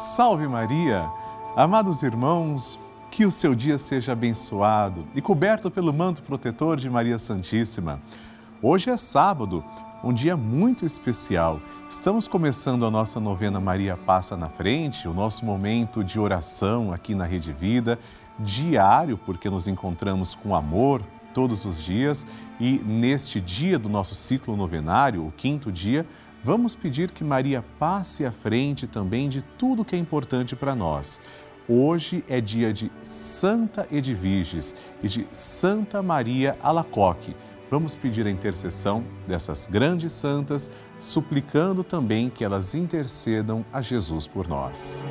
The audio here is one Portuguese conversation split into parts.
Salve Maria! Amados irmãos, que o seu dia seja abençoado e coberto pelo manto protetor de Maria Santíssima. Hoje é sábado, um dia muito especial. Estamos começando a nossa novena Maria Passa na Frente, o nosso momento de oração aqui na Rede Vida, diário, porque nos encontramos com amor todos os dias e neste dia do nosso ciclo novenário, o quinto dia, vamos pedir que Maria passe à frente também de tudo que é importante para nós. Hoje é dia de Santa Edviges e de Santa Maria Alacoque. Vamos pedir a intercessão dessas grandes santas, suplicando também que elas intercedam a Jesus por nós.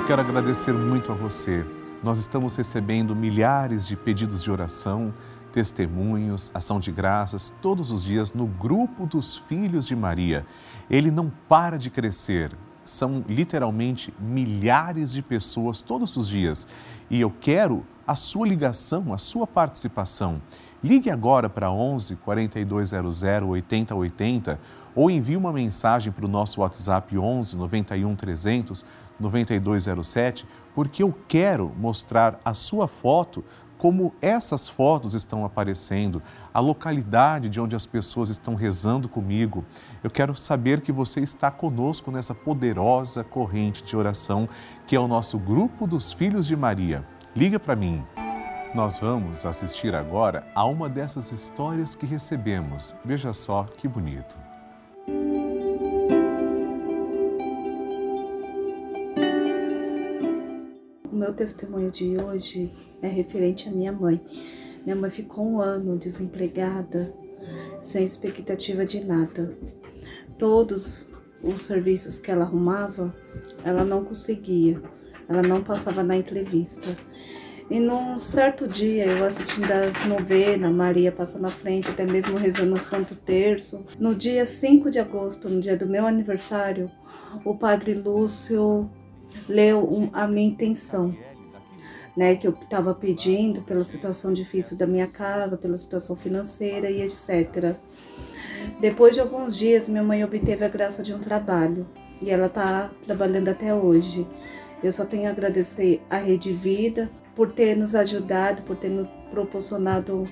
E quero agradecer muito a você. Nós estamos recebendo milhares de pedidos de oração testemunhos, ação de graças todos os dias no grupo dos Filhos de Maria. Ele não para de crescer. São literalmente milhares de pessoas todos os dias. E eu quero a sua ligação, a sua participação. Ligue agora para 11 4200 8080 ou envie uma mensagem para o nosso WhatsApp 11 91 300 9207, porque eu quero mostrar a sua foto como essas fotos estão aparecendo, a localidade de onde as pessoas estão rezando comigo. Eu quero saber que você está conosco nessa poderosa corrente de oração que é o nosso grupo dos Filhos de Maria. Liga para mim. Nós vamos assistir agora a uma dessas histórias que recebemos. Veja só que bonito. Meu testemunho de hoje é referente à minha mãe. Minha mãe ficou um ano desempregada, sem expectativa de nada. Todos os serviços que ela arrumava, ela não conseguia, ela não passava na entrevista. E num certo dia, eu assistindo as novenas, Maria passa na frente, até mesmo rezando o Santo Terço. No dia 5 de agosto, no dia do meu aniversário, o Padre Lúcio leu a minha intenção, né, que eu estava pedindo pela situação difícil da minha casa, pela situação financeira e etc. Depois de alguns dias, minha mãe obteve a graça de um trabalho e ela está trabalhando até hoje. Eu só tenho a agradecer à Rede Vida por ter nos ajudado, por ter nos proporcionado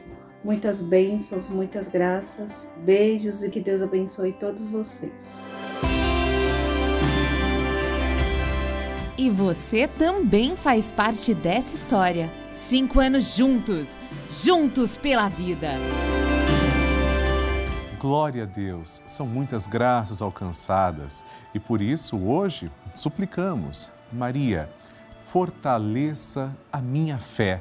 muitas bênçãos, muitas graças. Beijos e que Deus abençoe todos vocês. E você também faz parte dessa história. Cinco anos juntos, juntos pela vida. Glória a Deus, são muitas graças alcançadas e por isso hoje suplicamos, Maria, fortaleça a minha fé.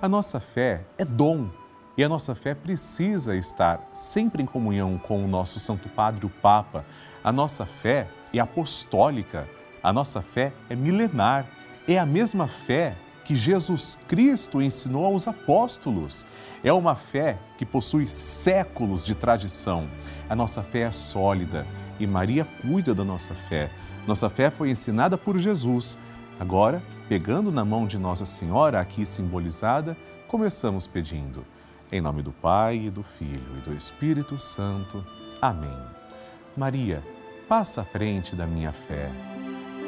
A nossa fé é dom e a nossa fé precisa estar sempre em comunhão com o nosso Santo Padre, o Papa. A nossa fé é apostólica a nossa fé é milenar, é a mesma fé que Jesus Cristo ensinou aos apóstolos. É uma fé que possui séculos de tradição. A nossa fé é sólida e Maria cuida da nossa fé. Nossa fé foi ensinada por Jesus. Agora, pegando na mão de Nossa Senhora, aqui simbolizada, começamos pedindo. Em nome do Pai, e do Filho e do Espírito Santo. Amém. Maria, passa à frente da minha fé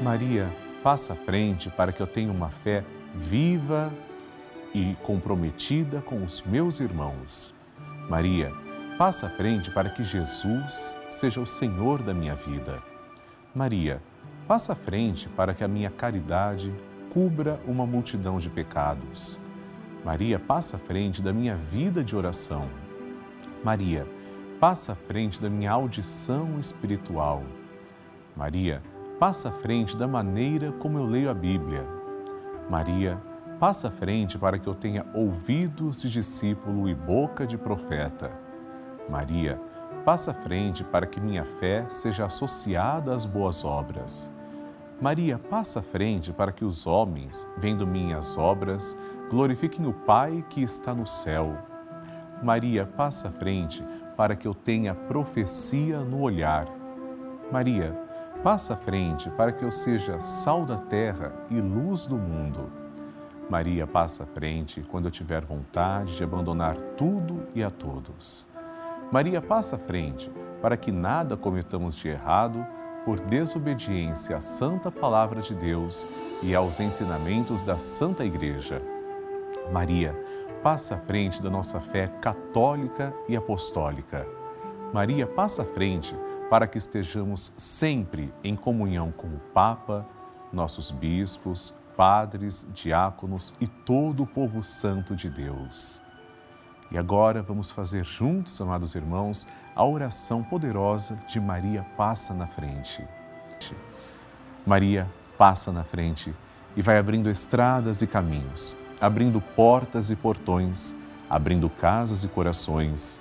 Maria, passa à frente para que eu tenha uma fé viva e comprometida com os meus irmãos. Maria, passa à frente para que Jesus seja o Senhor da minha vida. Maria, passa à frente para que a minha caridade cubra uma multidão de pecados. Maria, passa à frente da minha vida de oração. Maria, passa à frente da minha audição espiritual. Maria, passa à frente da maneira como eu leio a Bíblia. Maria, passa à frente para que eu tenha ouvidos de discípulo e boca de profeta. Maria, passa à frente para que minha fé seja associada às boas obras. Maria, passa à frente para que os homens, vendo minhas obras, glorifiquem o Pai que está no céu. Maria, passa à frente para que eu tenha profecia no olhar. Maria, Passa à frente para que eu seja sal da terra e luz do mundo. Maria passa à frente quando eu tiver vontade de abandonar tudo e a todos. Maria passa à frente para que nada cometamos de errado por desobediência à santa palavra de Deus e aos ensinamentos da Santa Igreja. Maria, passa à frente da nossa fé católica e apostólica. Maria, passa à frente para que estejamos sempre em comunhão com o Papa, nossos bispos, padres, diáconos e todo o povo santo de Deus. E agora vamos fazer juntos, amados irmãos, a oração poderosa de Maria passa na frente. Maria passa na frente e vai abrindo estradas e caminhos, abrindo portas e portões, abrindo casas e corações.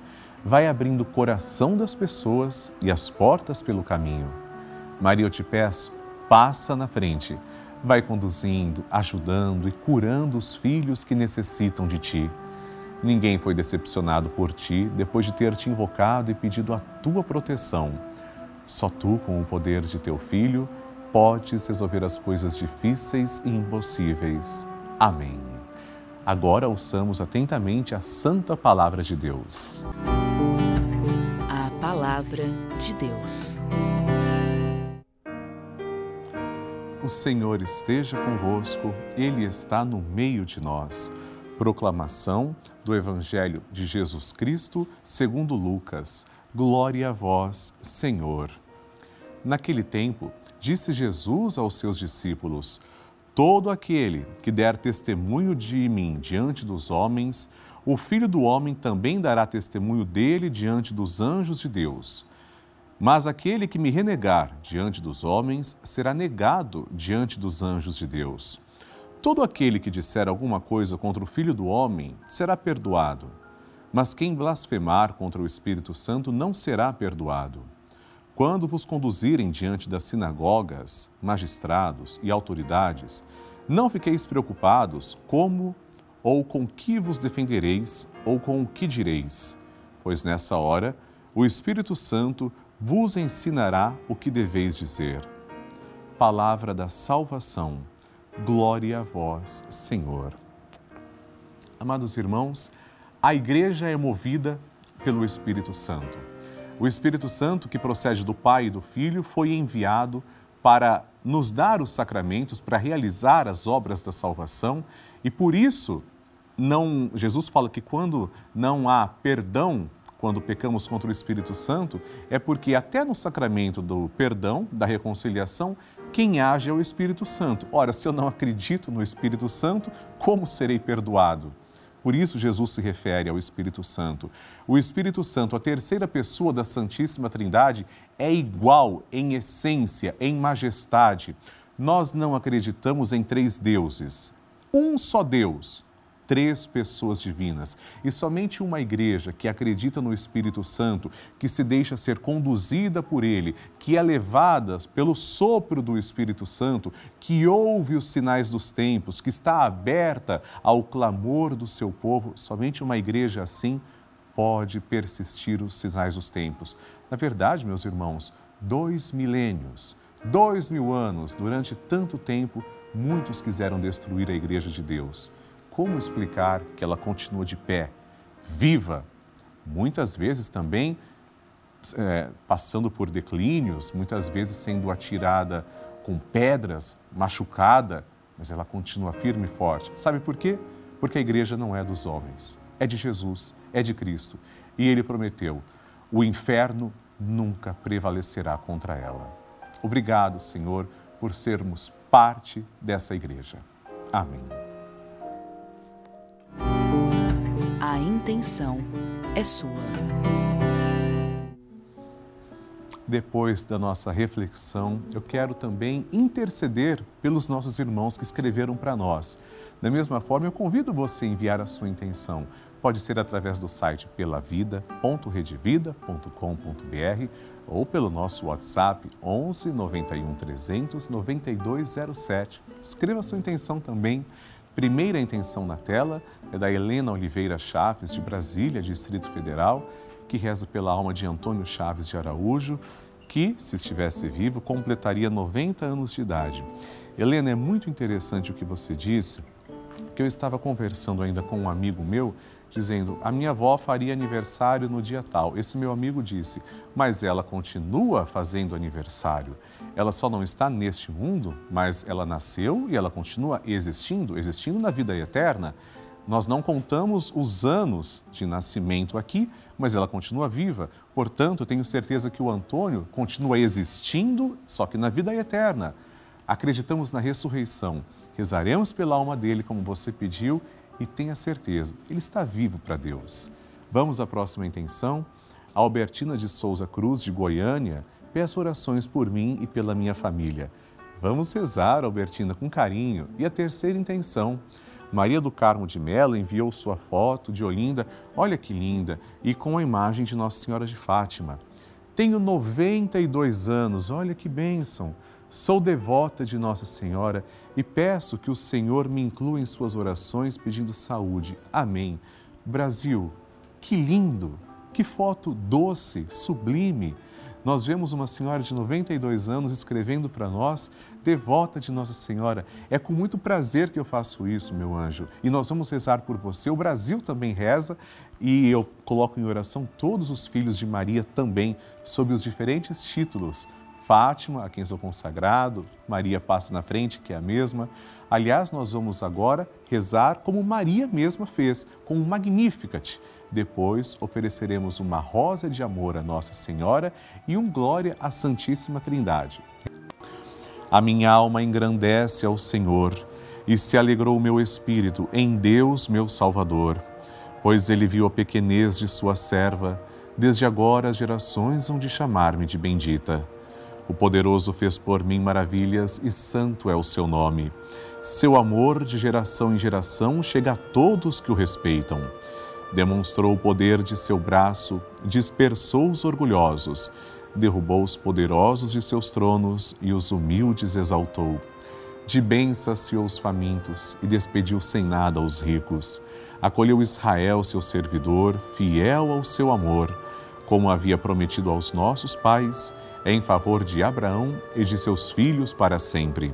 Vai abrindo o coração das pessoas e as portas pelo caminho. Maria, eu te peço, passa na frente. Vai conduzindo, ajudando e curando os filhos que necessitam de ti. Ninguém foi decepcionado por ti depois de ter te invocado e pedido a tua proteção. Só tu, com o poder de teu Filho, podes resolver as coisas difíceis e impossíveis. Amém. Agora ouçamos atentamente a Santa Palavra de Deus. Palavra de Deus. O Senhor esteja convosco, Ele está no meio de nós. Proclamação do Evangelho de Jesus Cristo, segundo Lucas. Glória a vós, Senhor. Naquele tempo, disse Jesus aos seus discípulos: Todo aquele que der testemunho de mim diante dos homens, o Filho do homem também dará testemunho dele diante dos anjos de Deus. Mas aquele que me renegar diante dos homens será negado diante dos anjos de Deus. Todo aquele que disser alguma coisa contra o Filho do Homem será perdoado, mas quem blasfemar contra o Espírito Santo não será perdoado. Quando vos conduzirem diante das sinagogas, magistrados e autoridades, não fiqueis preocupados como ou com que vos defendereis ou com o que direis, pois nessa hora o Espírito Santo vos ensinará o que deveis dizer. Palavra da salvação. Glória a vós, Senhor. Amados irmãos, a igreja é movida pelo Espírito Santo. O Espírito Santo, que procede do Pai e do Filho, foi enviado para nos dar os sacramentos, para realizar as obras da salvação, e por isso não Jesus fala que quando não há perdão quando pecamos contra o Espírito Santo, é porque até no sacramento do perdão, da reconciliação, quem age é o Espírito Santo. Ora, se eu não acredito no Espírito Santo, como serei perdoado? Por isso, Jesus se refere ao Espírito Santo. O Espírito Santo, a terceira pessoa da Santíssima Trindade, é igual em essência, em majestade. Nós não acreditamos em três deuses. Um só Deus três pessoas divinas. E somente uma igreja que acredita no Espírito Santo, que se deixa ser conduzida por ele, que é levada pelo sopro do Espírito Santo, que ouve os sinais dos tempos, que está aberta ao clamor do seu povo, somente uma igreja assim pode persistir os sinais dos tempos. Na verdade, meus irmãos, dois milênios, dois mil anos, durante tanto tempo, muitos quiseram destruir a igreja de Deus como explicar que ela continua de pé, viva, muitas vezes também é, passando por declínios, muitas vezes sendo atirada com pedras, machucada, mas ela continua firme e forte. Sabe por quê? Porque a igreja não é dos homens, é de Jesus, é de Cristo. E ele prometeu: o inferno nunca prevalecerá contra ela. Obrigado, Senhor, por sermos parte dessa igreja. Amém. Intenção é sua. depois da nossa reflexão, eu quero também interceder pelos nossos irmãos que escreveram para nós. Da mesma forma, eu convido você a enviar a sua intenção. Pode ser através do site pelavida.redevida.com.br ou pelo nosso WhatsApp 11 91 300 9207. Escreva a sua intenção também. Primeira intenção na tela é da Helena Oliveira Chaves, de Brasília, Distrito Federal que reza pela alma de Antônio Chaves de Araújo, que, se estivesse vivo, completaria 90 anos de idade. Helena, é muito interessante o que você disse, que eu estava conversando ainda com um amigo meu, dizendo: a minha avó faria aniversário no dia tal. Esse meu amigo disse: mas ela continua fazendo aniversário. Ela só não está neste mundo, mas ela nasceu e ela continua existindo, existindo na vida eterna. Nós não contamos os anos de nascimento aqui, mas ela continua viva. Portanto, tenho certeza que o Antônio continua existindo, só que na vida eterna. Acreditamos na ressurreição. Rezaremos pela alma dele, como você pediu, e tenha certeza, ele está vivo para Deus. Vamos à próxima intenção. A Albertina de Souza Cruz, de Goiânia, peço orações por mim e pela minha família. Vamos rezar, Albertina, com carinho. E a terceira intenção Maria do Carmo de Mello enviou sua foto de Olinda, olha que linda, e com a imagem de Nossa Senhora de Fátima. Tenho 92 anos, olha que bênção. Sou devota de Nossa Senhora e peço que o Senhor me inclua em suas orações pedindo saúde. Amém. Brasil, que lindo, que foto doce, sublime. Nós vemos uma senhora de 92 anos escrevendo para nós devota de Nossa Senhora. É com muito prazer que eu faço isso, meu anjo. E nós vamos rezar por você. O Brasil também reza e eu coloco em oração todos os filhos de Maria também, sob os diferentes títulos. Fátima, a quem sou consagrado, Maria passa na frente, que é a mesma. Aliás, nós vamos agora rezar como Maria mesma fez, com o Magnificat. Depois ofereceremos uma rosa de amor a Nossa Senhora e um glória à Santíssima Trindade. A minha alma engrandece ao Senhor e se alegrou o meu espírito em Deus, meu Salvador, pois ele viu a pequenez de sua serva. Desde agora as gerações hão de chamar-me de bendita. O poderoso fez por mim maravilhas e santo é o seu nome. Seu amor de geração em geração chega a todos que o respeitam. Demonstrou o poder de seu braço, dispersou os orgulhosos derrubou os poderosos de seus tronos e os humildes exaltou. De bem saciou os famintos e despediu sem nada os ricos. Acolheu Israel, seu servidor, fiel ao seu amor, como havia prometido aos nossos pais, em favor de Abraão e de seus filhos para sempre.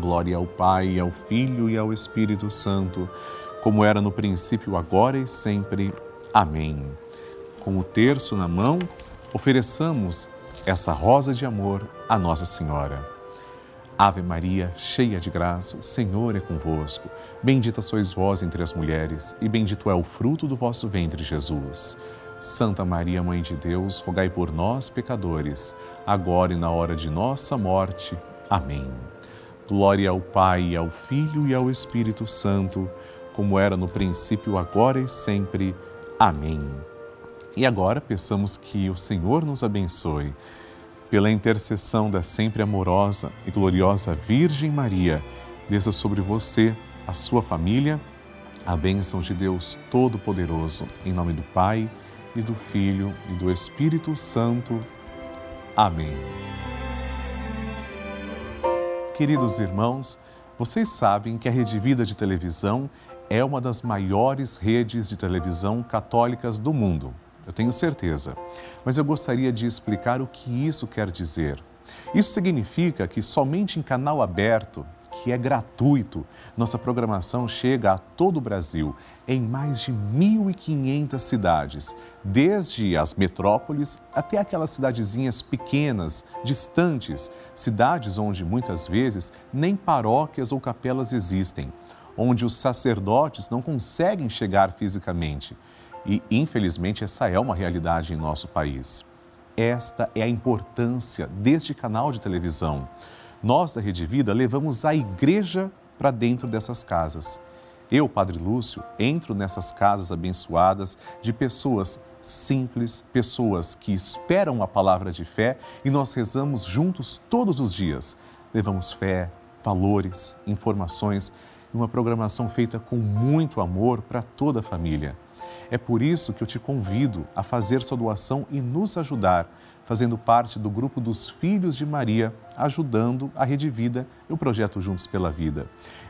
Glória ao Pai, ao Filho e ao Espírito Santo, como era no princípio, agora e sempre. Amém. Com o terço na mão, ofereçamos essa rosa de amor a Nossa Senhora. Ave Maria, cheia de graça, o Senhor é convosco. Bendita sois vós entre as mulheres, e bendito é o fruto do vosso ventre, Jesus. Santa Maria, Mãe de Deus, rogai por nós, pecadores, agora e na hora de nossa morte. Amém. Glória ao Pai, ao Filho e ao Espírito Santo, como era no princípio, agora e sempre. Amém. E agora peçamos que o Senhor nos abençoe. Pela intercessão da sempre amorosa e gloriosa Virgem Maria, desça sobre você, a sua família, a bênção de Deus Todo-Poderoso, em nome do Pai e do Filho e do Espírito Santo. Amém. Queridos irmãos, vocês sabem que a Rede Vida de Televisão é uma das maiores redes de televisão católicas do mundo eu tenho certeza. Mas eu gostaria de explicar o que isso quer dizer. Isso significa que somente em canal aberto, que é gratuito, nossa programação chega a todo o Brasil, em mais de 1.500 cidades, desde as metrópoles até aquelas cidadezinhas pequenas, distantes, cidades onde muitas vezes nem paróquias ou capelas existem, onde os sacerdotes não conseguem chegar fisicamente e, infelizmente, essa é uma realidade em nosso país. Esta é a importância deste canal de televisão. Nós da Rede Vida levamos a igreja para dentro dessas casas. Eu, Padre Lúcio, entro nessas casas abençoadas de pessoas simples, pessoas que esperam a palavra de fé e nós rezamos juntos todos os dias. Levamos fé, valores, informações e uma programação feita com muito amor para toda a família. É por isso que eu te convido a fazer sua doação e nos ajudar, fazendo parte do grupo dos Filhos de Maria, ajudando a Rede Vida e o projeto Juntos pela Vida.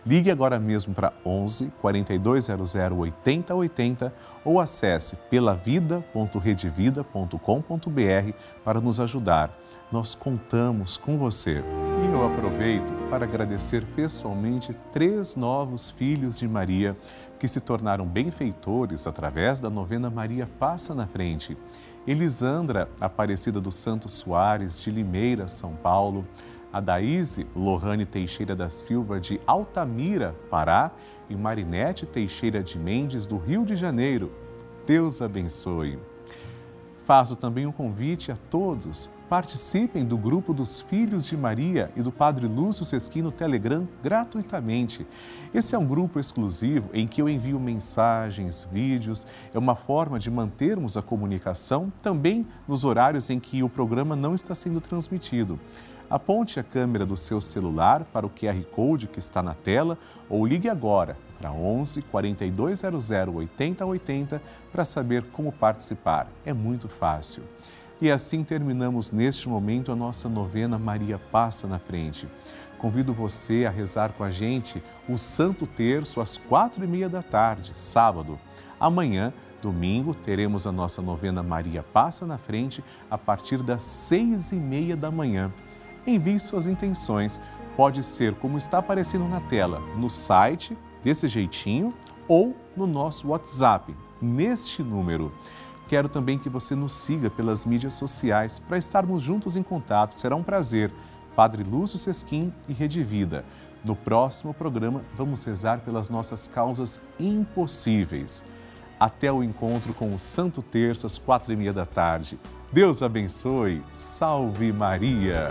Ligue agora mesmo para 11 4200 8080 ou acesse pelavida.redevida.com.br para nos ajudar. Nós contamos com você. E eu aproveito para agradecer pessoalmente três novos filhos de Maria que se tornaram benfeitores através da novena Maria Passa na Frente. Elisandra Aparecida dos Santos Soares, de Limeira, São Paulo, a Daíse Lohane Teixeira da Silva, de Altamira, Pará, e Marinete Teixeira de Mendes, do Rio de Janeiro. Deus abençoe. Faço também um convite a todos. Participem do grupo dos Filhos de Maria e do Padre Lúcio Sesquim no Telegram gratuitamente. Esse é um grupo exclusivo em que eu envio mensagens, vídeos. É uma forma de mantermos a comunicação também nos horários em que o programa não está sendo transmitido. Aponte a câmera do seu celular para o QR Code que está na tela ou ligue agora para 11 4200 8080 para saber como participar. É muito fácil. E assim terminamos neste momento a nossa novena Maria Passa na Frente. Convido você a rezar com a gente o Santo Terço às quatro e meia da tarde, sábado. Amanhã, domingo, teremos a nossa novena Maria Passa na Frente a partir das seis e meia da manhã envie suas intenções. Pode ser como está aparecendo na tela, no site, desse jeitinho, ou no nosso WhatsApp, neste número. Quero também que você nos siga pelas mídias sociais para estarmos juntos em contato. Será um prazer. Padre Lúcio Sesquim e Rede Vida. No próximo programa, vamos rezar pelas nossas causas impossíveis. Até o encontro com o Santo Terço às quatro e meia da tarde. Deus abençoe. Salve Maria!